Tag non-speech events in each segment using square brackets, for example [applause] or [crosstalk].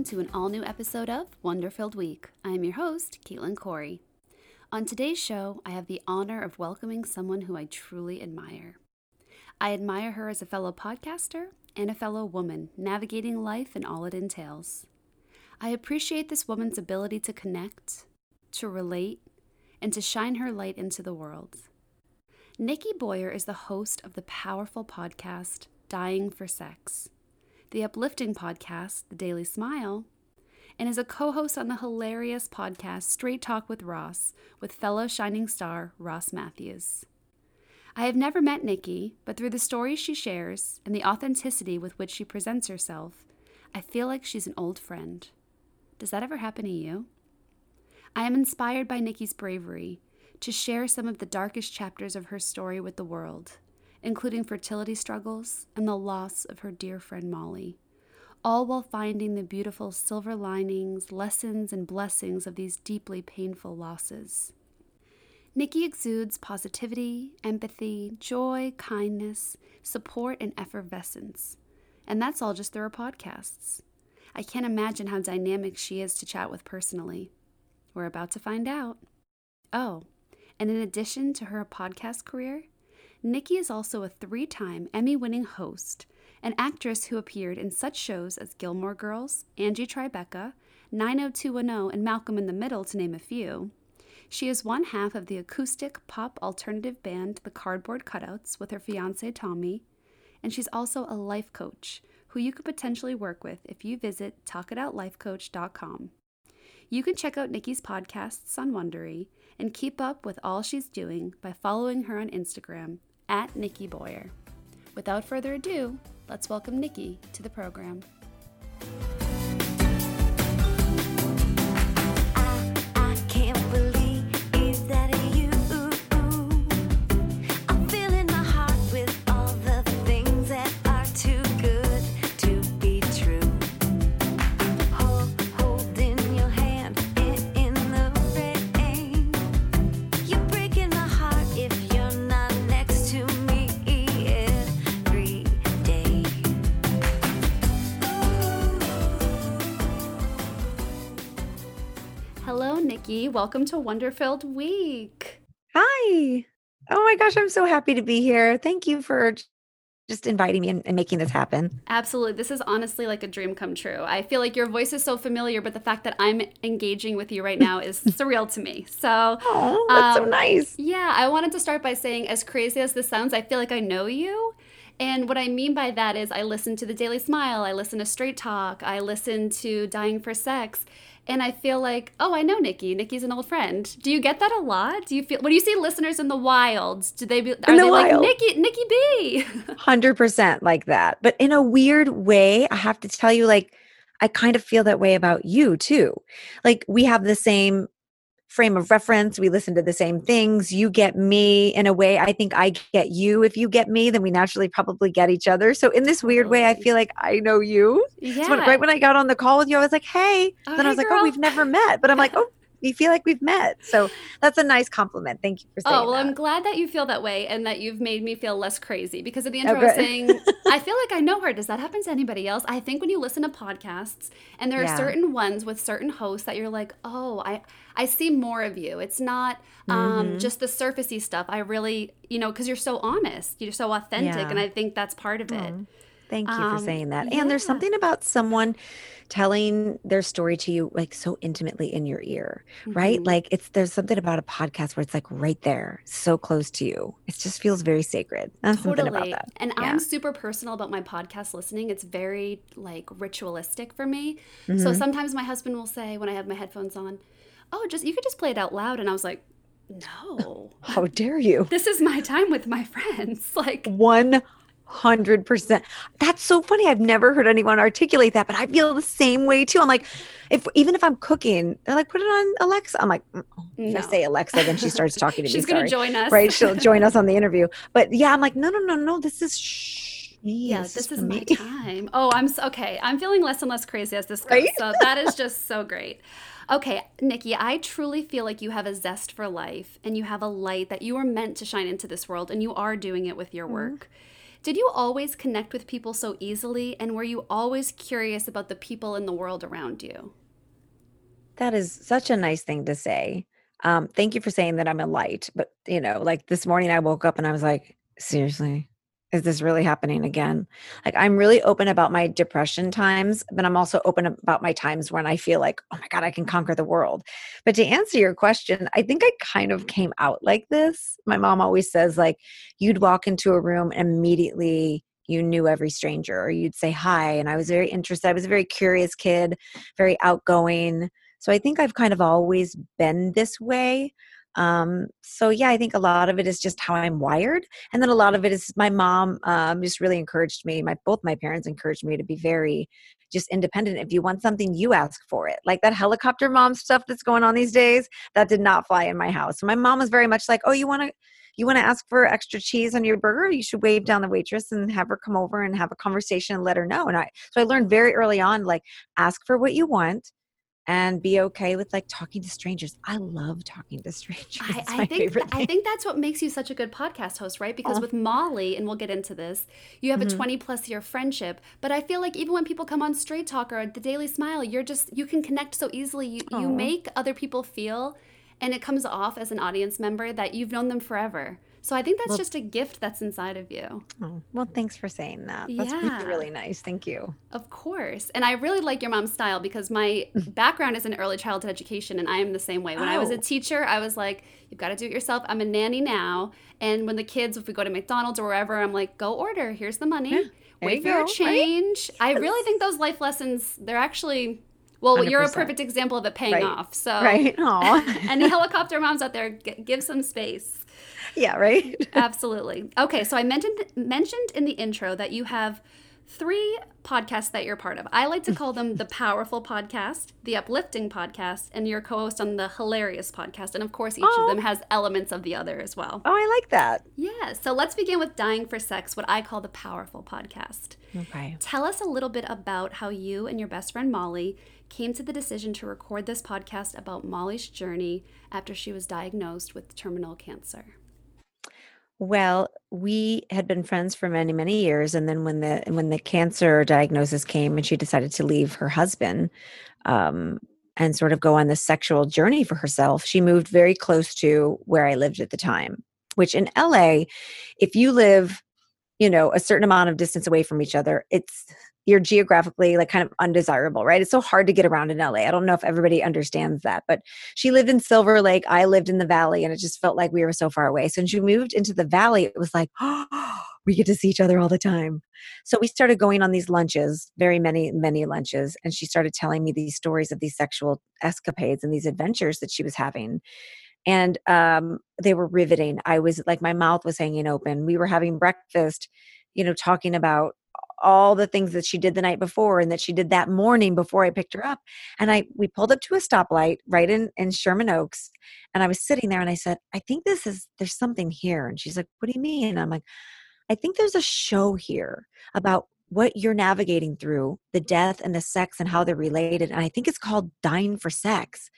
Welcome to an all new episode of Wonder Filled Week. I am your host, Caitlin Corey. On today's show, I have the honor of welcoming someone who I truly admire. I admire her as a fellow podcaster and a fellow woman navigating life and all it entails. I appreciate this woman's ability to connect, to relate, and to shine her light into the world. Nikki Boyer is the host of the powerful podcast Dying for Sex, the uplifting podcast The Daily Smile, and is a co host on the hilarious podcast Straight Talk with Ross with fellow shining star Ross Mathews. I have never met Nikki, but through the stories she shares and the authenticity with which she presents herself, I feel like she's an old friend. Does that ever happen to you? I am inspired by Nikki's bravery to share some of the darkest chapters of her story with the world, including fertility struggles and the loss of her dear friend Molly, all while finding the beautiful silver linings, lessons, and blessings of these deeply painful losses. Nikki exudes positivity, empathy, joy, kindness, support, and effervescence. And that's all just through her podcasts. I can't imagine how dynamic she is to chat with personally. We're about to find out. Oh, and in addition to her podcast career, Nikki is also a three time Emmy winning host, an actress who appeared in such shows as Gilmore Girls, Angie Tribeca, 90210, and Malcolm in the Middle, to name a few. She is one half of the acoustic pop alternative band The Cardboard Cutouts with her fiance Tommy, and she's also a life coach who you could potentially work with if you visit talkitoutlifecoach.com. You can check out Nikki's podcasts on Wondery and keep up with all she's doing by following her on Instagram at Nikki Boyer. Without further ado, let's welcome Nikki to the program. Welcome to Wonderfilled Week. Hi. Oh my gosh, I'm so happy to be here. Thank you for just inviting me and, and making this happen. Absolutely. This is honestly like a dream come true. I feel like your voice is so familiar, but the fact that I'm engaging with you right [laughs] now is surreal to me. So, Oh, that's so Um, nice. Yeah, I wanted to start by saying, as crazy as this sounds, I feel like I know you. And what I mean by that is, I listen to the Daily Smile, I listen to Straight Talk, I listen to Dying for Sex, and I feel like, oh, I know Nikki. Nikki's an old friend. Do you get that a lot? Do you feel when you see listeners in the wild? Do they be, are the they like. Nikki, Nikki B? [laughs] 100% like that. But in a weird way, I have to tell you, like, I kind of feel that way about you too. Like, we have the same frame of reference. We listen to the same things. You get me in a way. I think I get you. If you get me, then we naturally probably get each other. So, in this weird way, I feel like I know you. yeah. So when, right when I got on the call with you, I was like, hey. Oh, then I was like, girl. oh, we've never met. But I'm like, oh, we feel like we've met. So that's a nice compliment. Thank you for saying Oh, well, that. I'm glad that you feel that way and that you've made me feel less crazy because at the Oh, intro I was saying, [laughs] I feel like I know her. Does that happen to anybody else? I think when you listen to podcasts and there are Yeah. certain ones with certain hosts that you're like, oh, I, I see more of you. It's not um, Mhm. just the surfacey stuff. I really, you know, because you're so honest, you're so authentic. Yeah. And I think that's part of it. Oh, Thank you Um, for saying that. And there's something about someone telling their story to you like so intimately in your ear, right? Mhm. Like it's there's something about a podcast where it's like right there, so close to you. It just feels very sacred. There's something about that. And Yeah. I'm super personal about my podcast listening. It's very like ritualistic for me. So Mhm. sometimes my husband will say when I have my headphones on, "Oh, just you could just play it out loud." And I was like, "No. [laughs] How dare you? This is my time with my friends." [laughs] Like, One hundred percent. That's so funny. I've never heard anyone articulate that, but I feel the same way too. I'm like, if even if I'm cooking, they're like, put it on Alexa. I'm like, mm, oh. if I say Alexa, then she starts talking to [laughs] me. she's going to join us. right? She'll join us on the [laughs] interview. But yeah, I'm like, no, no, no, no. This is shh. Yeah, this, this is is my [laughs] time. Oh, I'm so, okay. I'm feeling less and less crazy as this goes. Right? So that is just so great. Okay, Nikki, I truly feel like you have a zest for life and you have a light that you are meant to shine into this world and you are doing it with your Mm-hmm. Did you always connect with people so easily? And were you always curious about the people in the world around you? That is such a nice thing to say. Um, thank you for saying that I'm a light. But, you know, like this morning I woke up and I was like, seriously, is this really happening again? Like, I'm really open about my depression times, but I'm also open about my times when I feel like, oh my God, I can conquer the world. But to answer your question, I think I kind of came out like this. My mom always says, like, you'd walk into a room and immediately you knew every stranger or you'd say hi. And I was very interested. I was a very curious kid, very outgoing. So I think I've kind of always been this way. Um, so yeah, I think a lot of it is just how I'm wired, and then a lot of it is my mom um, just really encouraged me. My both my parents encouraged me to be very just independent. If you want something, you ask for it. Like that helicopter mom stuff that's going on these days, that did not fly in my house. So my mom was very much like, "Oh, you want to." You want to ask for extra cheese on your burger? You should wave down the waitress and have her come over and have a conversation and let her know. And I, so I learned very early on, like, ask for what you want, and be okay with like talking to strangers. I love talking to [laughs] strangers. I, I think I think that's what makes you such a good podcast host, right? Because Oh. with Molly, and we'll get into this, you have a Mhm. 20 plus year friendship. But I feel like even when people come on Straight Talk or the Daily Smile, you're just you can connect so easily. You you make other people feel, and it comes off as an audience member that you've known them forever. So I think that's Well- just a gift that's inside of you. Oh, well, thanks for saying that. That's Yeah. really, really nice. Thank you. Of course. And I really like your mom's style because my [laughs] background is in early childhood education and I am the same way. When I was a Oh. teacher, I was like, you've got to do it yourself. I'm a nanny now. And when the kids, if we go to McDonald's or wherever, I'm like, go order. Here's the money. Yeah, Wait you for your go, right? change. I really think those life lessons, they're actually, well, you're a perfect example of it paying Right. off. So, Right? Aw. [laughs] any [laughs] helicopter moms out there, g- give some space. [laughs] yeah, right? [laughs] Absolutely. Okay, so I mentioned mentioned in the intro that you have three podcasts that you're part of. I like to call them the Powerful Podcast, the Uplifting Podcast, and your co-host on the Hilarious Podcast. And of course, each Oh. of them has elements of the other as well. Oh, I like that. Yeah. So let's begin with Dying for Sex, what I call the Powerful Podcast. Okay. Tell us a little bit about how you and your best friend Molly came to the decision to record this podcast about Molly's journey after she was diagnosed with terminal cancer. Well, we had been friends for many, many years, and then when the when the cancer diagnosis came, and she decided to leave her husband, um, and sort of go on this sexual journey for herself, she moved very close to where I lived at the time. Which in LA, if you live, you know, a certain amount of distance away from each other, it's you're geographically like kind of undesirable, right? It's so hard to get around in LA. I don't know if everybody understands that, but she lived in Silver Lake. I lived in the valley, and it just felt like we were so far away. So when she moved into the valley, it was like, oh, [gasps] we get to see each other all the time. So we started going on these lunches, very many, many lunches. And she started telling me these stories of these sexual escapades and these adventures that she was having. And um, they were riveting. I was like, my mouth was hanging open. We were having breakfast, you know, talking about all the things that she did the night before and that she did that morning before I picked her up. And I we pulled up to a stoplight right in in Sherman Oaks and I was sitting there and I said, "I think this is there's something here." And she's like, "What do you mean?" And I'm like, "I think there's a show here about what you're navigating through, the death and the sex and how they're related. And I think it's called Dying for Sex."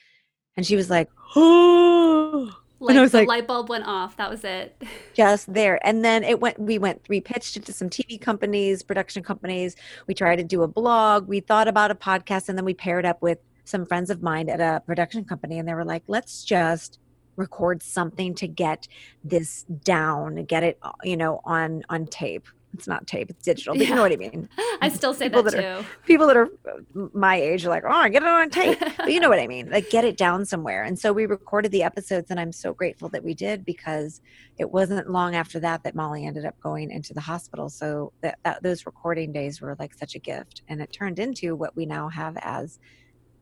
And she was like, [gasps] [gasps] "Oh." Like I was the like- light bulb went off. That was it. [laughs] just there and then it went we went we pitched it to some tv companies production companies we tried to do a blog we thought about a podcast and then we paired up with some friends of mine at a production company and they were like let's just record something to get this down get it you know on on tape it's not tape it's digital but you know what i mean [laughs] I still say People that that too. people that are uh, my age are like, oh, get it on [laughs] tape. but you know what I mean? Like, get it down somewhere. And so we recorded the episodes, and I'm so grateful that we did because it wasn't long after that that Molly ended up going into the hospital. So that, that those recording days were like such a gift, and it turned into what we now have as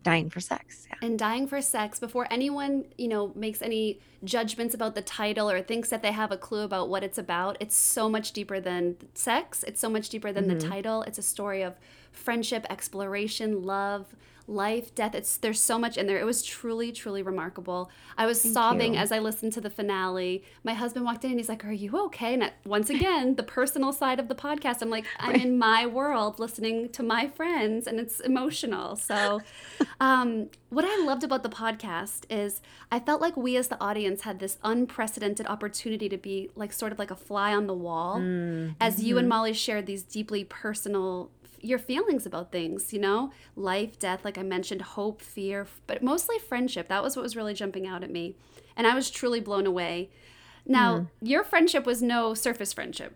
dying for sex. Yeah. and dying for sex before anyone you know makes any judgments about the title or thinks that they have a clue about what it's about it's so much deeper than sex it's so much deeper than the Mhm. title it's a story of friendship, exploration, love, life, death. It's there's so much in there. It was truly, truly remarkable. I was sobbing you. as I listened to the finale. My husband walked in and he's like, "Are you okay?" And I, once again, the personal side of the podcast. I'm like, I'm in my world, listening to my friends, and it's emotional. So, [laughs] um, what I loved about the podcast is I felt like we as the audience had this unprecedented opportunity to be like sort of like a fly on the wall as you and Molly shared these deeply personal your feelings about things, you know, life, death, like I mentioned, hope, fear, but mostly friendship. That was what was really jumping out at me. And I was truly blown away. Now, your friendship was no surface friendship.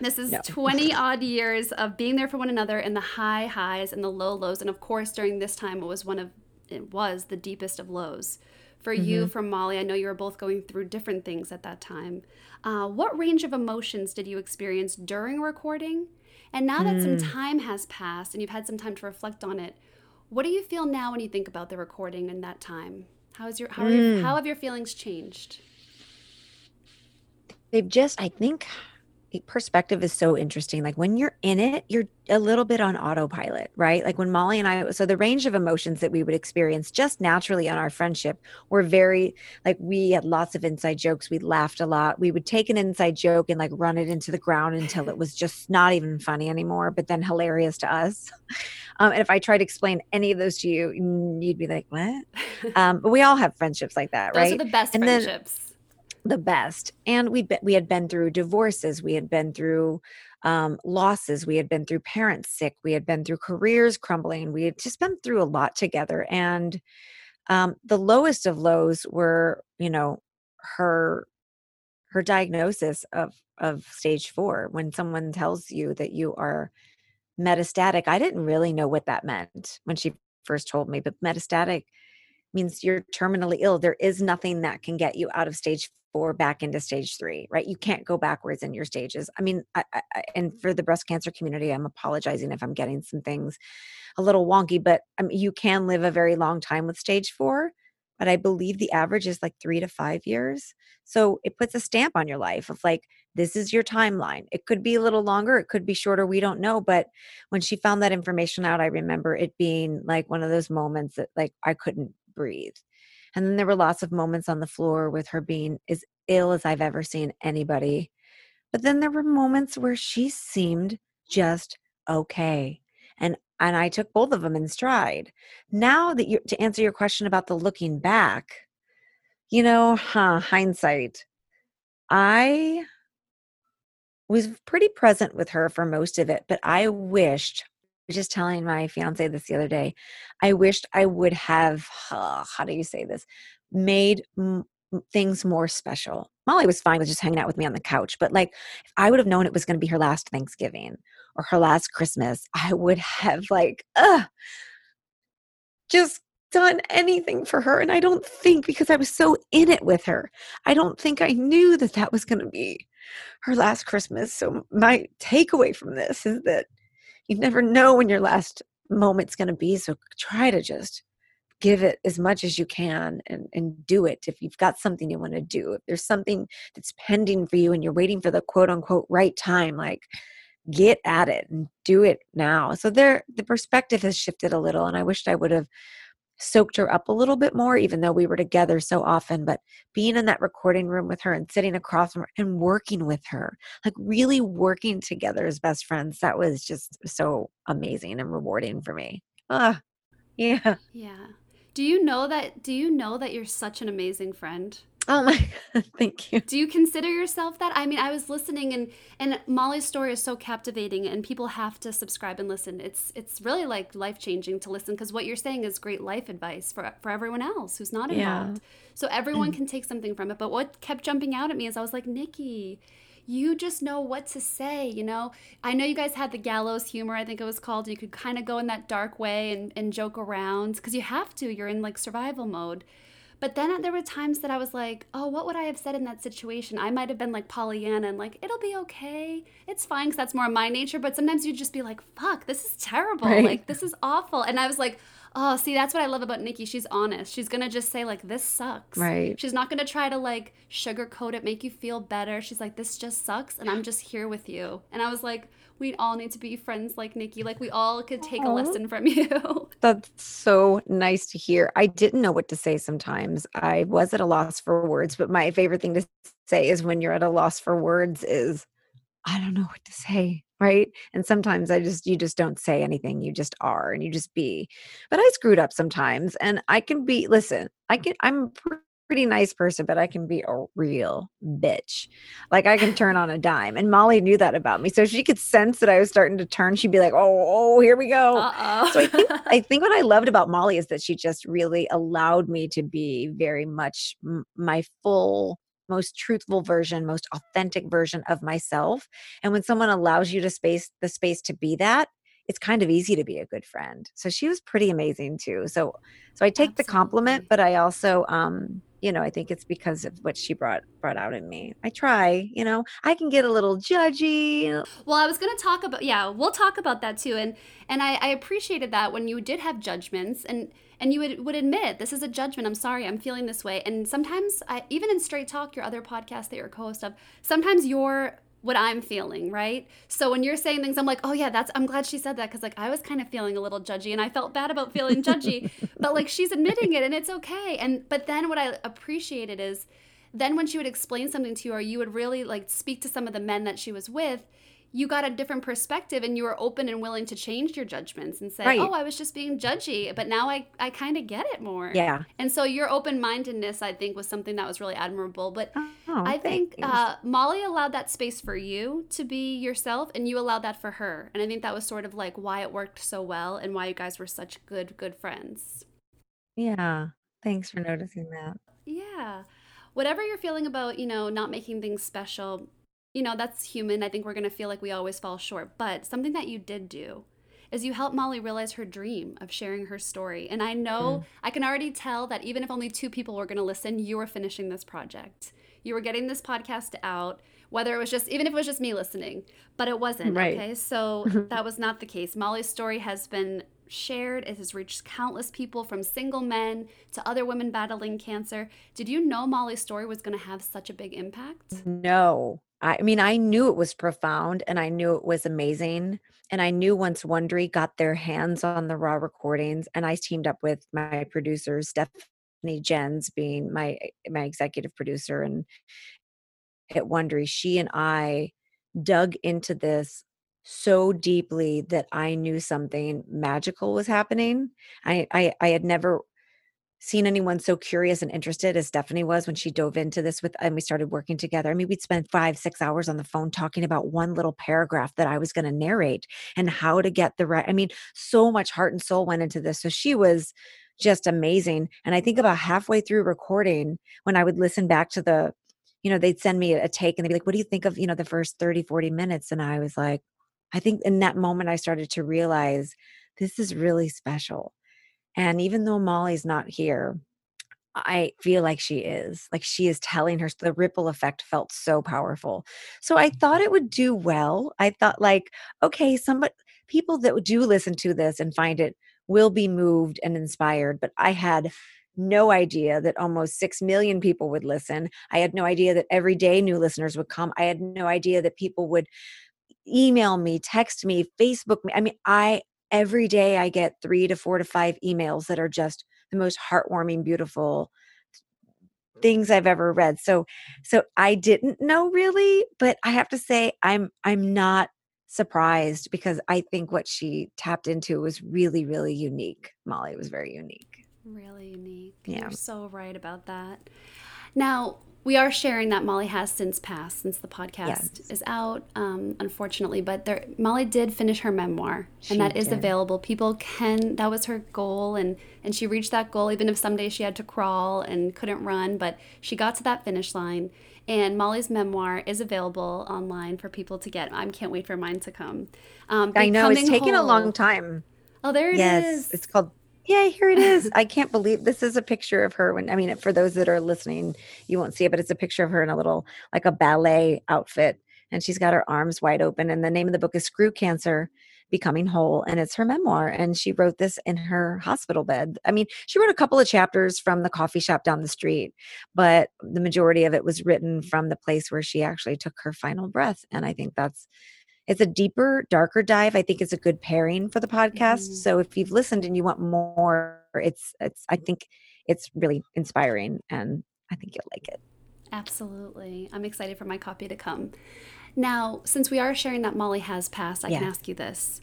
This is No. 20 odd years of being there for one another in the high highs and the low lows. And of course, during this time, it was one of, it was the deepest of lows. For you, for Molly, I know you were both going through different things at that time. Uh, what range of emotions did you experience during recording? And now that some hmm. time has passed and you've had some time to reflect on it, what do you feel now when you think about the recording and that time? How is your how, are your, hmm. how have your feelings changed? they've just i think perspective is so interesting like when you're in it you're a little bit on autopilot right? Like when molly and i so the range of emotions that we would experience just naturally on our friendship were very like we had lots of inside jokes we laughed a lot we would take an inside joke and like run it into the ground until it was just not even funny anymore but then hilarious to us. [laughs] Um, and if i tried to explain any of those to you you'd be like what? [laughs] Um, but we all have friendships like that Those right? are the best And then- friendships. The best and we we had been through divorces we had been through um, losses we had been through parents sick we had been through careers crumbling we had just been through a lot together and um, the lowest of lows were you know her her diagnosis of of stage four when someone tells you that you are metastatic. I didn't really know what that meant when she first told me but metastatic means you're terminally ill there is nothing that can get you out of stage four back into stage three right? You can't go backwards in your stages. I mean I, I, and for the breast cancer community i'm apologizing if i'm getting some things a little wonky but I mean, you can live a very long time with stage four but i believe the average is like three to five years. So it puts a stamp on your life of like this is your timeline. It could be a little longer it could be shorter we don't know but when she found that information out i remember it being like one of those moments that like i couldn't breathe and then there were lots of moments on the floor with her being as ill as I've ever seen anybody. But then there were moments where she seemed just okay. And and I took both of them in stride. Now that you to answer your question about the looking back, you know, huh, hindsight. I was pretty present with her for most of it, but I wished was just telling my fiance this the other day. I wished I would have, how do you say this, made m- things more special. Molly was fine with just hanging out with me on the couch, but like if I would have known it was going to be her last Thanksgiving or her last Christmas, I would have like, uh, just done anything for her. And I don't think because I was so in it with her, I don't think I knew that that was going to be her last Christmas. So my takeaway from this is that you never know when your last moment's going to be. So try to just give it as much as you can and, and do it if you've got something you want to do. If there's something that's pending for you and you're waiting for the quote unquote right time, like get at it and do it now. So there the perspective has shifted a little and I wished I would have soaked her up a little bit more even though we were together so often but being in that recording room with her and sitting across from her and working with her like really working together as best friends that was just so amazing and rewarding for me ah yeah Yeah. Do you know that do you know that you're such an amazing friend? Oh my god thank you Do you consider yourself that? I mean, I was listening and and Molly's story is so captivating and people have to subscribe and listen. It's it's really like life-changing to listen because what you're saying is great life advice for for everyone else who's not involved. Yeah. So everyone can take something from it. But what kept jumping out at me is I was like, "Nikki, you just know what to say, you know? I know you guys had the gallows humor, I think it was called. You could kind of go in that dark way and, and joke around because you have to. You're in like survival mode. But then there were times that I was like, oh, what would I have said in that situation? I might have been like Pollyanna and like, it'll be okay. It's fine because that's more my nature. But sometimes you'd just be like, fuck, this is terrible. Right. Like, this is awful. And I was like, oh, see, that's what I love about Nikki. She's honest. She's going to just say, like, this sucks. Right. She's not going to try to like sugarcoat it, make you feel better. She's like, this just sucks. And I'm just here with you. And I was like, we all need to be friends like Nikki. Like we all could take a lesson from [laughs] you. That's so nice to hear. I didn't know what to say sometimes. I was at a loss for words, but my favorite thing to say is when you're at a loss for words is I don't know what to say, right? And sometimes I just you just don't say anything. You just are and you just be. But I screwed up sometimes and I can be listen, I can I'm pretty nice person, but I can be a real bitch. Like I can turn on a dime. And Molly knew that about me. So she could sense that I was starting to turn. She'd be like, "Oh, oh, here we go." Uh-oh. so I think [laughs] I think what I loved about Molly is that she just really allowed me to be very much m- my full most truthful version most authentic version of myself and when someone allows you to space the space to be that it's kind of easy to be a good friend so she was pretty amazing too so so i take the compliment but i also um you know i think it's because of what she brought brought out in me i try you know i can get a little judgy Well, I was to talk about yeah, we'll talk about that too, and and I, I appreciated that when you did have judgments and and you would, would admit this is a judgment. I'm sorry, I'm feeling this way. And sometimes, I, even in Straight Talk, your other podcast that you're co-host of, sometimes you're what I'm feeling, right? So when you're saying things, I'm like, oh yeah, that's. I'm glad she said that because like I was kind of feeling a little judgy, and I felt bad about feeling judgy, [laughs] but like she's admitting it, and it's okay. And but then what I appreciated is then when she would explain something to you or you would really like speak to some of the men that she was with you got a different perspective and you were open and willing to change your judgments and say Right. oh i was just being judgy but now i, I kind of get it more. Yeah. And so your open-mindedness i think was something that was really admirable but oh, i think uh, molly allowed that space for you to be yourself and you allowed that for her. And i think that was sort of like why it worked so well and why you guys were such good good friends. Yeah. Thanks for noticing that. Yeah. Whatever you're feeling about, you know, not making things special, you know, that's human. I think we're going to feel like we always fall short. But something that you did do is you helped Molly realize her dream of sharing her story. And I know, mm. I can already tell that even if only two people were going to listen, you were finishing this project. You were getting this podcast out, whether it was just, even if it was just me listening, but it wasn't. Right. Okay. So [laughs] that was not the case. Molly's story has been shared. It has reached countless people from single men to other women battling cancer. Did you know Molly's story was going to have such a big impact? No. I mean, I knew it was profound and I knew it was amazing. And I knew once Wondery got their hands on the raw recordings and I teamed up with my producers, Stephanie Jens being my my executive producer and at Wondery, she and I dug into this so deeply that I knew something magical was happening. I I, I had never seen anyone so curious and interested as Stephanie was when she dove into this with and we started working together. I mean, we'd spend five, six hours on the phone talking about one little paragraph that I was going to narrate and how to get the right. I mean, so much heart and soul went into this. So she was just amazing. And I think about halfway through recording, when I would listen back to the, you know, they'd send me a take and they'd be like, What do you think of, you know, the first 30, 40 minutes? And I was like, I think in that moment I started to realize this is really special. And even though Molly's not here, I feel like she is. Like she is telling her the ripple effect felt so powerful. So I mm-hmm. thought it would do well. I thought like, okay, somebody people that do listen to this and find it will be moved and inspired, but I had no idea that almost 6 million people would listen. I had no idea that every day new listeners would come. I had no idea that people would email me, text me, Facebook me. I mean, I every day I get 3 to 4 to 5 emails that are just the most heartwarming, beautiful things I've ever read. So so I didn't know really, but I have to say I'm I'm not surprised because I think what she tapped into was really really unique. Molly was very unique. Really unique. Yeah. You're so right about that. Now, we are sharing that Molly has since passed, since the podcast Yes. is out, um, unfortunately. But there, Molly did finish her memoir, and that She is available. People can. That was her goal, and and she reached that goal, even if someday she had to crawl and couldn't run. But she got to that finish line, and Molly's memoir is available online for people to get. I can't wait for mine to come. Um, I know it's taken a long time. Oh, there it is. yes, it's called Yeah, here it is. I can't believe this is a picture of her when I mean for those that are listening, you won't see it, but it's a picture of her in a little like a ballet outfit and she's got her arms wide open and the name of the book is Screw Cancer Becoming Whole and it's her memoir and she wrote this in her hospital bed. I mean, she wrote a couple of chapters from the coffee shop down the street, but the majority of it was written from the place where she actually took her final breath and I think that's it's a deeper, darker dive. I think it's a good pairing for the podcast. Mhm. So if you've listened and you want more, it's it's I think it's really inspiring and I think you'll like it. Absolutely. I'm excited for my copy to come. Now, since we are sharing that Molly has passed, I can ask you this.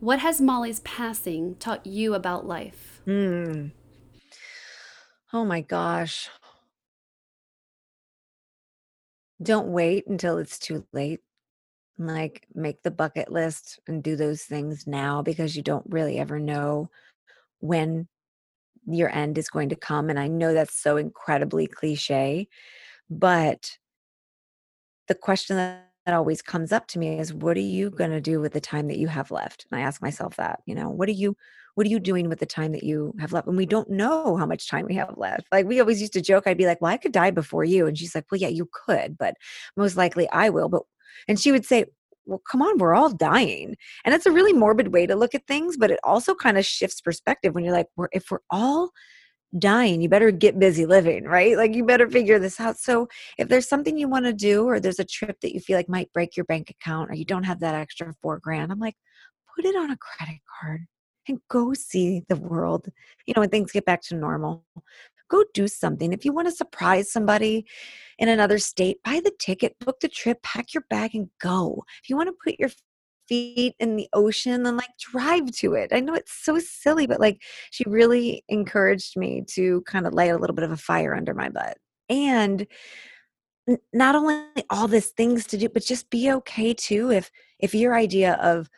What has Molly's passing taught you about life? Hmm. Oh my gosh. Don't wait until it's too late. Like, make the bucket list and do those things now because you don't really ever know when your end is going to come. And I know that's so incredibly cliche, but the question that, always comes up to me is what are you going to do with the time that you have left? And I ask myself that, you know, what are you what are you doing with the time that you have left? And we don't know how much time we have left. Like we always used to joke, I'd be like, well, I could die before you. And she's like, well, yeah, you could, but most likely I will. But, and she would say, well, come on, we're all dying. And it's a really morbid way to look at things, but it also kind of shifts perspective when you're like, we're, if we're all dying, you better get busy living, right? Like you better figure this out. So if there's something you want to do, or there's a trip that you feel like might break your bank account, or you don't have that extra four grand, I'm like, put it on a credit card and go see the world. You know, when things get back to normal, go do something. If you want to surprise somebody in another state, buy the ticket, book the trip, pack your bag, and go. If you want to put your feet in the ocean, then like drive to it. I know it's so silly, but like she really encouraged me to kind of light a little bit of a fire under my butt. And not only all these things to do, but just be okay too if if your idea of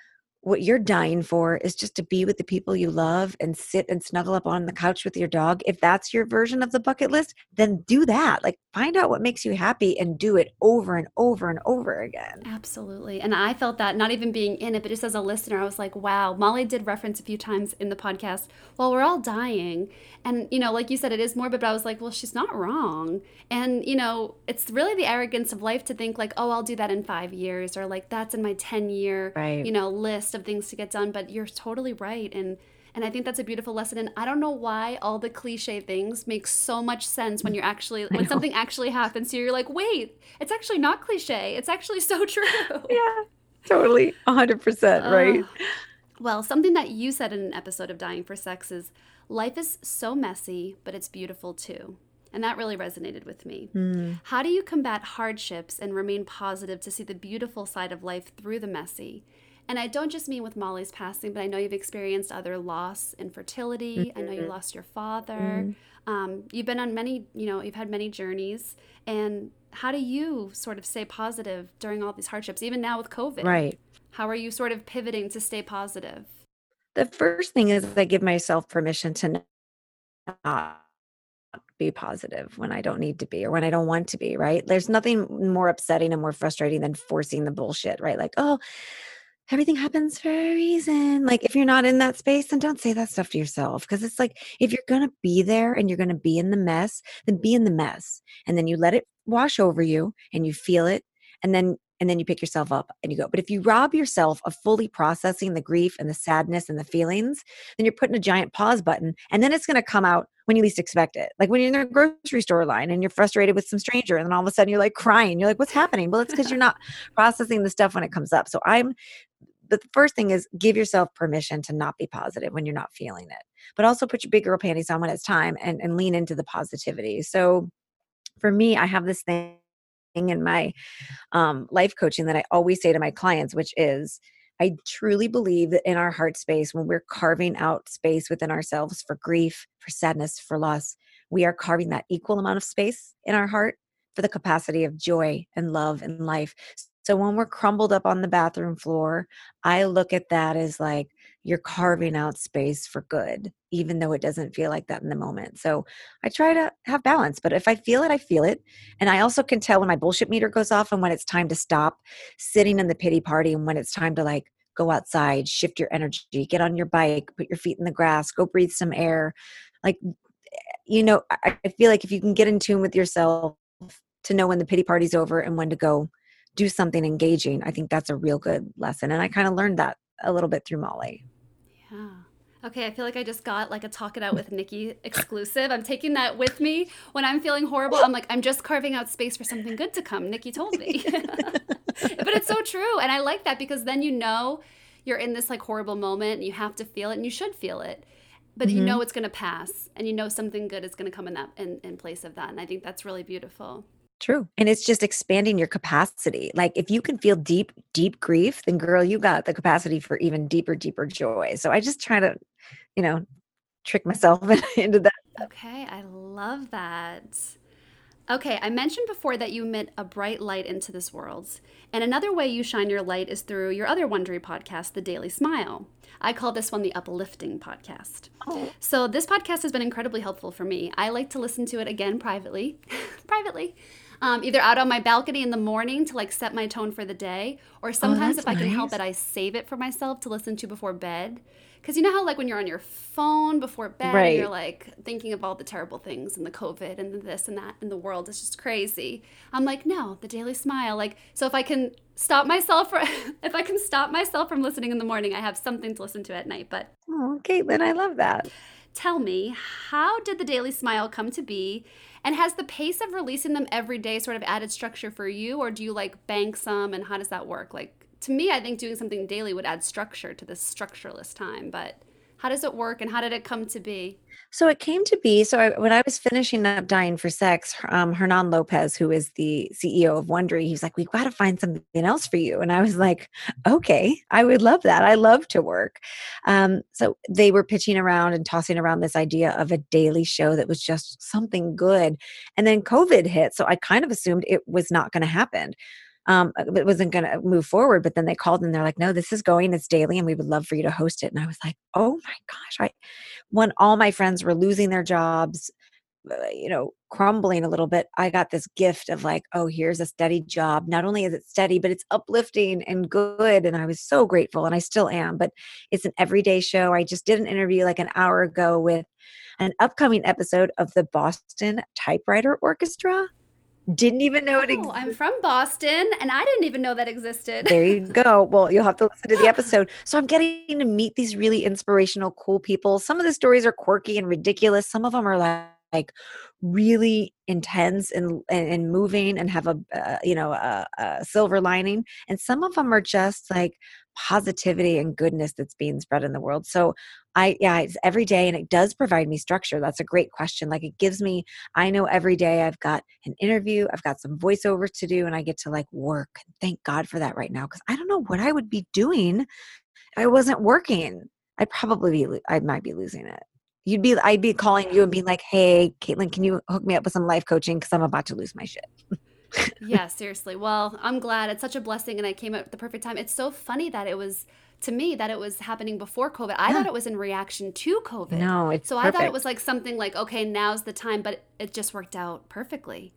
what you're dying for is just to be with the people you love and sit and snuggle up on the couch with your dog. If that's your version of the bucket list, then do that. Like find out what makes you happy and do it over and over and over again. Absolutely. And I felt that not even being in it, but just as a listener, I was like, wow, Molly did reference a few times in the podcast, well, we're all dying. And, you know, like you said, it is morbid, but I was like, well, she's not wrong. And, you know, it's really the arrogance of life to think like, oh, I'll do that in five years or like that's in my 10 year, Right. you know, list of things to get done. But you're totally right. And, and I think that's a beautiful lesson. And I don't know why all the cliche things make so much sense when you're actually, [laughs] when something actually happens to you, you're like, wait, it's actually not cliche. It's actually so [laughs] true. Yeah, totally. 100%, right? Ugh. Well, something that you said in an episode of Dying for Sex is life is so messy, but it's beautiful too. And that really resonated with me. Mm. How do you combat hardships and remain positive to see the beautiful side of life through the messy? And I don't just mean with Molly's passing, but I know you've experienced other loss, infertility. I know you lost your father. Um, you've been on many, you know, you've had many journeys. And how do you sort of stay positive during all these hardships, even now with COVID? Right. How are you sort of pivoting to stay positive? The first thing is I give myself permission to not be positive when I don't need to be or when I don't want to be, right? There's nothing more upsetting and more frustrating than forcing the bullshit, right? Like, oh, everything happens for a reason. Like, if you're not in that space, then don't say that stuff to yourself. Because it's like, if you're to be there and you're to be in the mess, then be in the mess. And then you let it wash over you and you feel it. And then and then you pick yourself up and you go. But if you rob yourself of fully processing the grief and the sadness and the feelings, then you're putting a giant pause button and then it's going to come out when you least expect it. Like when you're in a grocery store line and you're frustrated with some stranger and then all of a sudden you're like crying. You're like, what's happening? Well, it's because you're not processing the stuff when it comes up. So I'm the first thing is give yourself permission to not be positive when you're not feeling it. But also put your big girl panties on when it's time and, and lean into the positivity. So for me, I have this thing in my um, life coaching that I always say to my clients, which is I truly believe that in our heart space, when we're carving out space within ourselves for grief, for sadness, for loss, we are carving that equal amount of space in our heart for the capacity of joy and love and life. So when we're crumbled up on the bathroom floor, I look at that as like you're carving out space for good, even though it doesn't feel like that in the moment. So I try to have balance, but if I feel it, I feel it. And I also can tell when my bullshit meter goes off and when it's time to stop sitting in the pity party and when it's time to like go outside, shift your energy, get on your bike, put your feet in the grass, go breathe some air. Like, you know, I, feel like if you can get in tune with yourself to know when the pity party's over and when to go do something engaging, I think that's a real good lesson. And I kind of learned that a little bit through Molly. Yeah. Okay, I feel like I just got like a talk it out with Nikki exclusive. I'm taking that with me when I'm feeling horrible. I'm like, I'm just carving out space for something good to come. Nikki told me. [laughs] but it's so true. And I like that because then you know you're in this like horrible moment and you have to feel it and you should feel it. But you Mhm. know it's going to pass and you know something good is going to come in that in, in place of that. And I think that's really beautiful. True. And it's just expanding your capacity. Like if you can feel deep, deep grief, then girl, you got the capacity for even deeper, deeper joy. So I just try to, you know, trick myself [laughs] into that. Okay, I love that. Okay, I mentioned before that you emit a bright light into this world. And another way you shine your light is through your other Wondery podcast, The Daily Smile. I call this one the Uplifting Podcast. Oh. So this podcast has been incredibly helpful for me. I like to listen to it again privately, [laughs] privately, um, either out on my balcony in the morning to like set my tone for the day, or sometimes that's if I can help it, I save it for myself to listen to before bed. Because you know how like when you're on your phone before bed, and Right. you're like thinking of all the terrible things and the COVID and this and that in the world is just crazy. I'm like, no, the Daily Smile. Like, so if I can stop myself, for, [laughs] if I can stop myself from listening in the morning, I have something to listen to at night. But Oh, Caitlin, I love that. Tell me, how did the Daily Smile come to be? And has the pace of releasing them every day sort of added structure for you, or do you like bank some? And how does that work? Like, to me, I think doing something daily would add structure to this structureless time. But how does it work and how did it come to be? So it came to be. So I, when I was finishing up Dying for Sex, um, Hernan Lopez, who is the CEO of Wondery, he's like, "We've got to find something else for you." And I was like, "Okay, I would love that. I love to work." Um, so they were pitching around and tossing around this idea of a daily show that was just something good, and then COVID hit, so I kind of assumed it was not going to happen. Um, it wasn't going to move forward, but then they called and they're like, "No, this is going. It's daily, and we would love for you to host it." And I was like, "Oh my gosh!" I when all my friends were losing their jobs, uh, you know, crumbling a little bit, I got this gift of like, oh, here's a steady job. Not only is it steady, but it's uplifting and good. And I was so grateful, and I still am. But it's an everyday show. I just did an interview like an hour ago with an upcoming episode of the Boston Typewriter Orchestra. Didn't even know it Oh, existed. I'm from Boston and I didn't even know that existed. There you go. [laughs] Well, you'll have to listen to the episode. So I'm getting to meet these really inspirational, cool people. Some of the stories are quirky and ridiculous. Some of them are like, like really intense and, and and moving and have a uh, you know a, a silver lining. And some of them are just like positivity and goodness that's being spread in the world. So I yeah, it's every day and it does provide me structure. That's a great question. Like it gives me I know every day I've got an interview, I've got some voiceovers to do and I get to like work. Thank God for that right now cuz I don't know what I would be doing if I wasn't working. I'd probably be I might be losing it. You'd be I'd be calling you and being like, "Hey, Caitlin, can you hook me up with some life coaching cuz I'm about to lose my shit." yeah, seriously. Well, I'm glad. It's such a blessing and I came at the perfect time. It's so funny that it was to me that it was happening before COVID. I Yeah. thought it was in reaction to COVID. No, it's So I thought it was like something like, okay, now's the time, but it just worked out perfectly.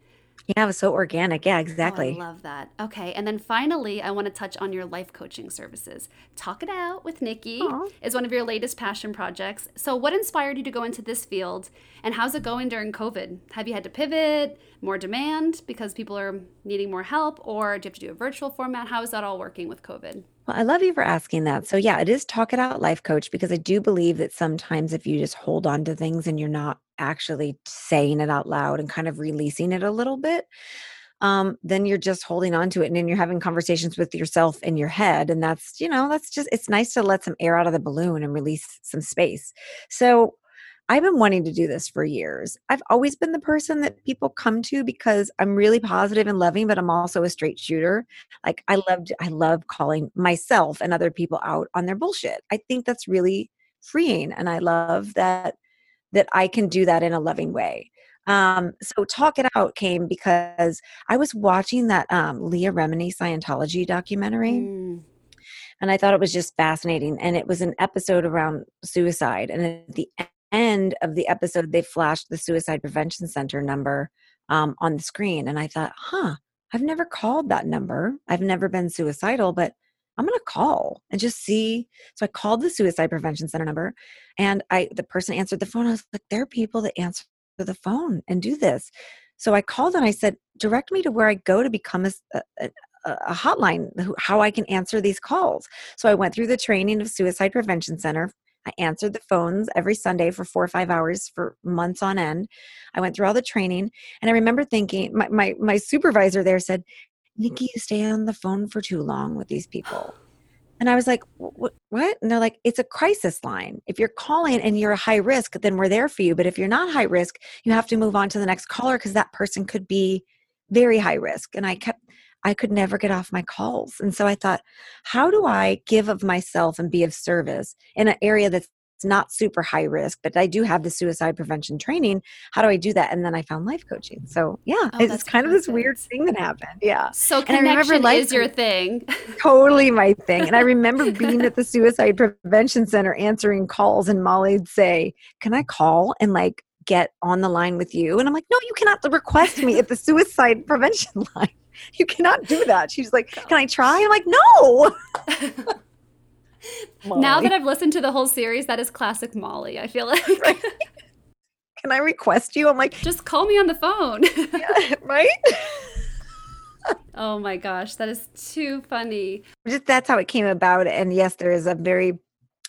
Yeah, it was so organic. Yeah, Oh, exactly. I love that. Okay, and then finally, I want to touch on your life coaching services. Talk It Out with Nikki Aw. is one of your latest passion projects. So, what inspired you to go into this field, and how's it going during COVID? Have you had to pivot, more demand because people are needing more help, or do you have to do a virtual format? How is that all working with COVID? Well, I love you for asking that. So, yeah, it is Talk It Out Life Coach because I do believe that sometimes if you just hold on to things and you're not actually saying it out loud and kind of releasing it a little bit, um, then you're just holding on to it and then you're having conversations with yourself in your head. And that's, you know, that's just, it's nice to let some air out of the balloon and release some space. So, I've been wanting to do this for years. I've always been the person that people come to because I'm really positive and loving, but I'm also a straight shooter like i loved i love calling myself and other people out on their bullshit i think that's really freeing and i love that that i can do that in a loving way um so talk it out came because i was watching that um leah remini scientology documentary Mm, and I thought it was just fascinating. And it was an episode around suicide. And at the end of the episode, they flashed the Suicide Prevention Center number um, on the screen. And I thought, huh, I've never called that number. I've never been suicidal, but I'm going to call and just see. So I called the Suicide Prevention Center number, and I the person answered the phone. I was like, there are people that answer the phone and do this. So I called and I said, direct me to where I go to become a hotline, how I can answer these calls. So I went through the training of Suicide Prevention Center. I answered the phones every Sunday for four or five hours for months on end. I went through all the training, and I remember thinking, my my, my supervisor there said, Nikki, you stay on the phone for too long with these people. [sighs] And I was like, what? what? And they're like, it's a crisis line. If you're calling and you're high risk, then we're there for you. But if you're not high risk, you have to move on to the next caller because that person could be very high risk. And I kept, I could never get off my calls. And so I thought, how do I give of myself and be of service in an area that's not super high risk, but I do have the suicide prevention training. How do I do that? And then I found life coaching. So yeah, Oh, it's kind of this weird thing that happened. Yeah. So And I remember connection life is your thing. [laughs] totally my thing. And I remember being at the [laughs] suicide prevention center answering calls, and Molly'd say, Can I call and like get on the line with you? And I'm like, No, you cannot request me at the suicide prevention [laughs] line. You cannot do that. She's like, Can I try? I'm like, No. [laughs] now that I've listened to the whole series, that is classic Molly. I feel like [laughs] can I request you? I'm like, just call me on the phone. yeah, right? oh my gosh, that is too funny. just that's how it came about and yes there is a very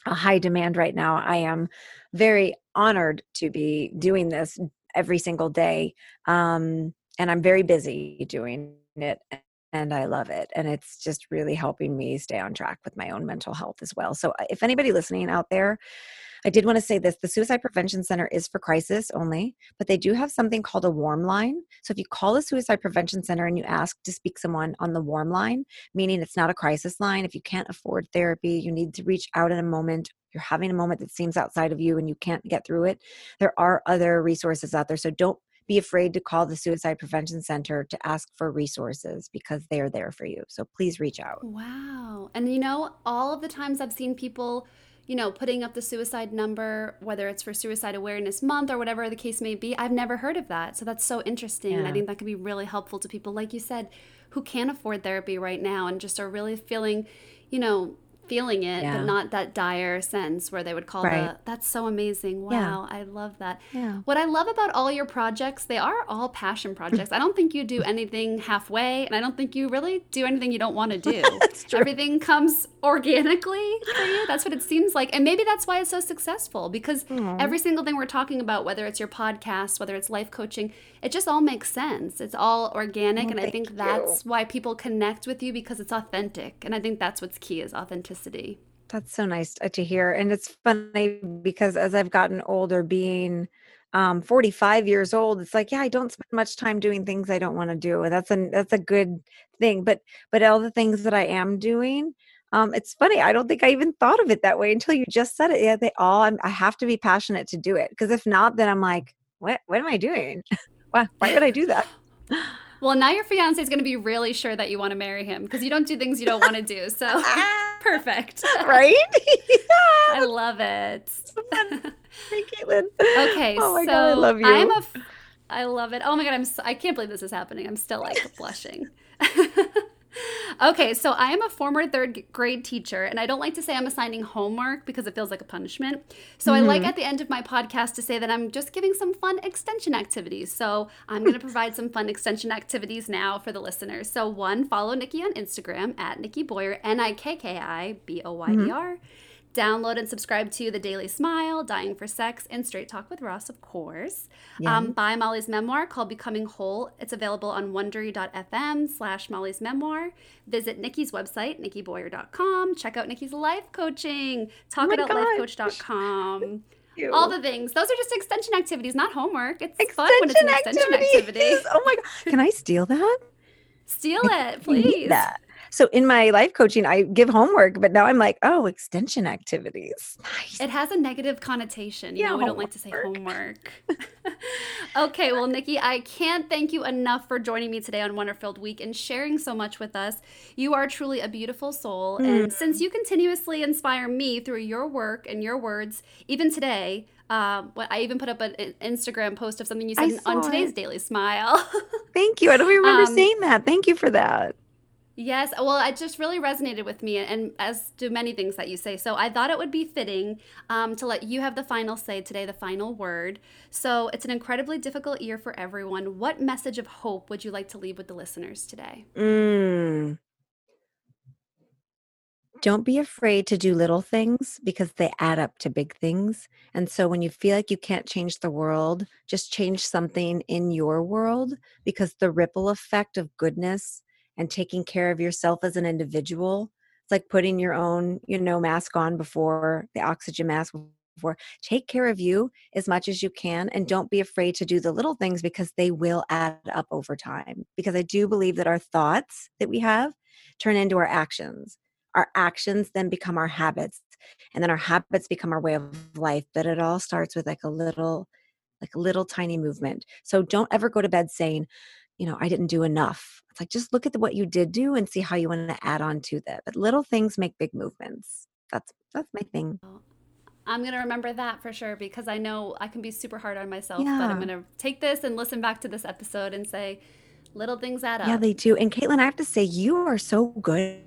a high demand right now i am very honored to be doing this every single day um and i'm very busy doing it and i love it and it's just really helping me stay on track with my own mental health as well so uh, if anybody listening out there I did want to say this the Suicide Prevention Center is for crisis only, but they do have something called a warm line. So if you call the Suicide Prevention Center and you ask to speak someone on the warm line, meaning it's not a crisis line, if you can't afford therapy, you need to reach out in a moment, you're having a moment that seems outside of you and you can't get through it, there are other resources out there. So don't be afraid to call the Suicide Prevention Center to ask for resources because they're there for you. So please reach out. Wow. And you know, all of the times I've seen people, you know, putting up the suicide number, whether it's for Suicide Awareness Month or whatever the case may be, I've never heard of that. So that's so interesting. And I think that could be really helpful to people, like you said, who can't afford therapy right now and just are really feeling, you know, feeling it, Yeah. but not that dire sense where they would call Right. the, that's so amazing. Yeah. Wow. I love that. Yeah. What I love about all your projects, they are all passion projects. I don't think you do [laughs] anything halfway, and I don't think you really do anything you don't want to do. [laughs] That's true. Everything comes organically for you. That's what it seems like. And maybe that's why it's so successful because every single thing we're talking about, whether it's your podcast, whether it's life coaching, it just all makes sense. It's all organic. Oh, and I think you. that's why people connect with you because it's authentic. And I think that's what's key is authenticity. That's so nice uh, to hear. And it's funny because as I've gotten older, being um 45 years old, it's like, yeah, I don't spend much time doing things I don't want to do. And that's a that's a good thing. But but all the things that I am doing, um, it's funny. I don't think I even thought of it that way until you just said it. Yeah, they all I'm, I have to be passionate to do it. Because if not, then I'm like, what what am I doing? [laughs] why why would I do that? [laughs] Well, now your fiance is going to be really sure that you want to marry him because you don't do things you don't want to do. So [laughs] perfect. right? [laughs] I love it. Hey, Caitlin. Okay, Oh my so God, I love you. I'm a. f- I love it. Oh my god, I'm. So, I can't believe this is happening. I'm still like blushing. Okay, so I am a former third grade teacher, and I don't like to say I'm assigning homework because it feels like a punishment. So I Mm-hmm. like at the end of my podcast to say that I'm just giving some fun extension activities. So I'm going to provide some fun extension activities now for the listeners. So one, follow Nikki on Instagram at Nikki Boyer, N I K K I B O Y E R. Download and subscribe to The Daily Smile, Dying for Sex, and Straight Talk with Ross, of course. Um, buy Molly's memoir called Becoming Whole. It's available on wondery.fm slash Molly's memoir. Visit Nikki's website, nikkiboyer.com. Check out Nikki's life coaching. Talk my about gosh. lifecoach.com. [laughs] You. All the things. Those are just extension activities, not homework. It's fun when it's an extension activities. activity. Oh my god. [laughs] Can I steal that? Steal [laughs] it, please. that. So in my life coaching, I give homework, but now I'm like, oh, extension activities. Nice. It has a negative connotation. You Yeah, know, we don't like to say homework. homework. [laughs] okay, well, Nikki, I can't thank you enough for joining me today on Wonderfilled Week and sharing so much with us. You are truly a beautiful soul. Mm. And since you continuously inspire me through your work and your words, even today, um, what I even put up an an Instagram post of something you said on today's it. Daily Smile. [laughs] Thank you. I don't remember Um, saying that. Thank you for that. Yes, well, it just really resonated with me, and as do many things that you say. So I thought it would be fitting um, to let you have the final say today, the final word. So it's an incredibly difficult year for everyone. What message of hope would you like to leave with the listeners today? Mm. Don't be afraid to do little things because they add up to big things. And so when you feel like you can't change the world, just change something in your world because the ripple effect of goodness and taking care of yourself as an individual. It's like putting your own, you know, mask on before the oxygen mask before. Take care of you as much as you can and don't be afraid to do the little things because they will add up over time. Because I do believe that our thoughts that we have turn into our actions. Our actions then become our habits and then our habits become our way of life, but it all starts with like a little like a little tiny movement. So don't ever go to bed saying, you know, I didn't do enough. It's like just look at the, what you did do and see how you want to add on to that. But little things make big movements. That's that's my thing. I'm going to remember that for sure because I know I can be super hard on myself, but I'm going to take this and listen back to this episode and say, little things add up. Yeah, they do. And Caitlin, I have to say, you are so good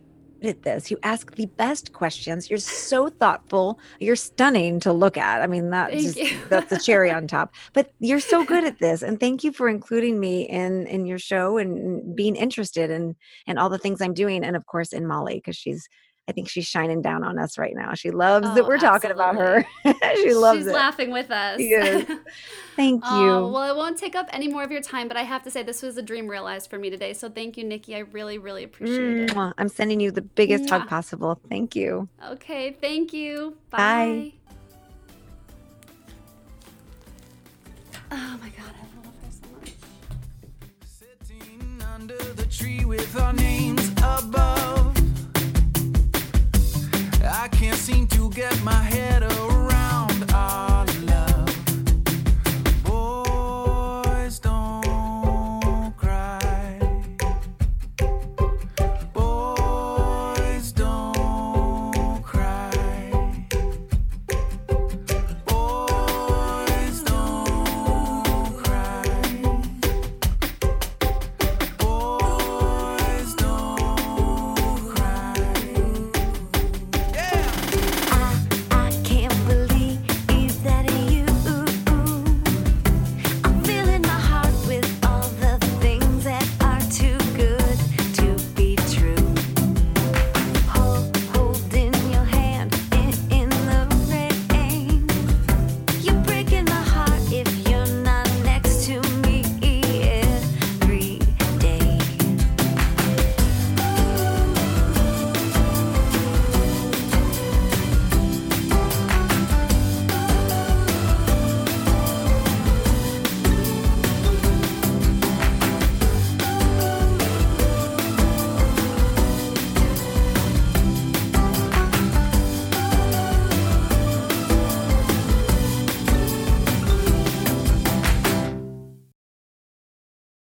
at this. You ask the best questions. You're so thoughtful. You're stunning to look at. I mean, that's just that's the cherry on top. But you're so good at this. And thank you for including me in in your show and being interested in in all the things I'm doing. And of course in Molly, because she's I think she's shining down on us right now. She loves Oh, that we're talking about her. [laughs] she loves it. She's it. laughing with us. Yes. [laughs] Thank um, you. Oh, well, I won't take up any more of your time, but I have to say this was a dream realized for me today. So thank you, Nikki. I really, really appreciate it. I'm sending you the biggest hug possible. Thank you. Okay, thank you. Bye. Bye. Oh my god, I love her so much. Sitting under the tree with our names above. I can't seem to get my head around. All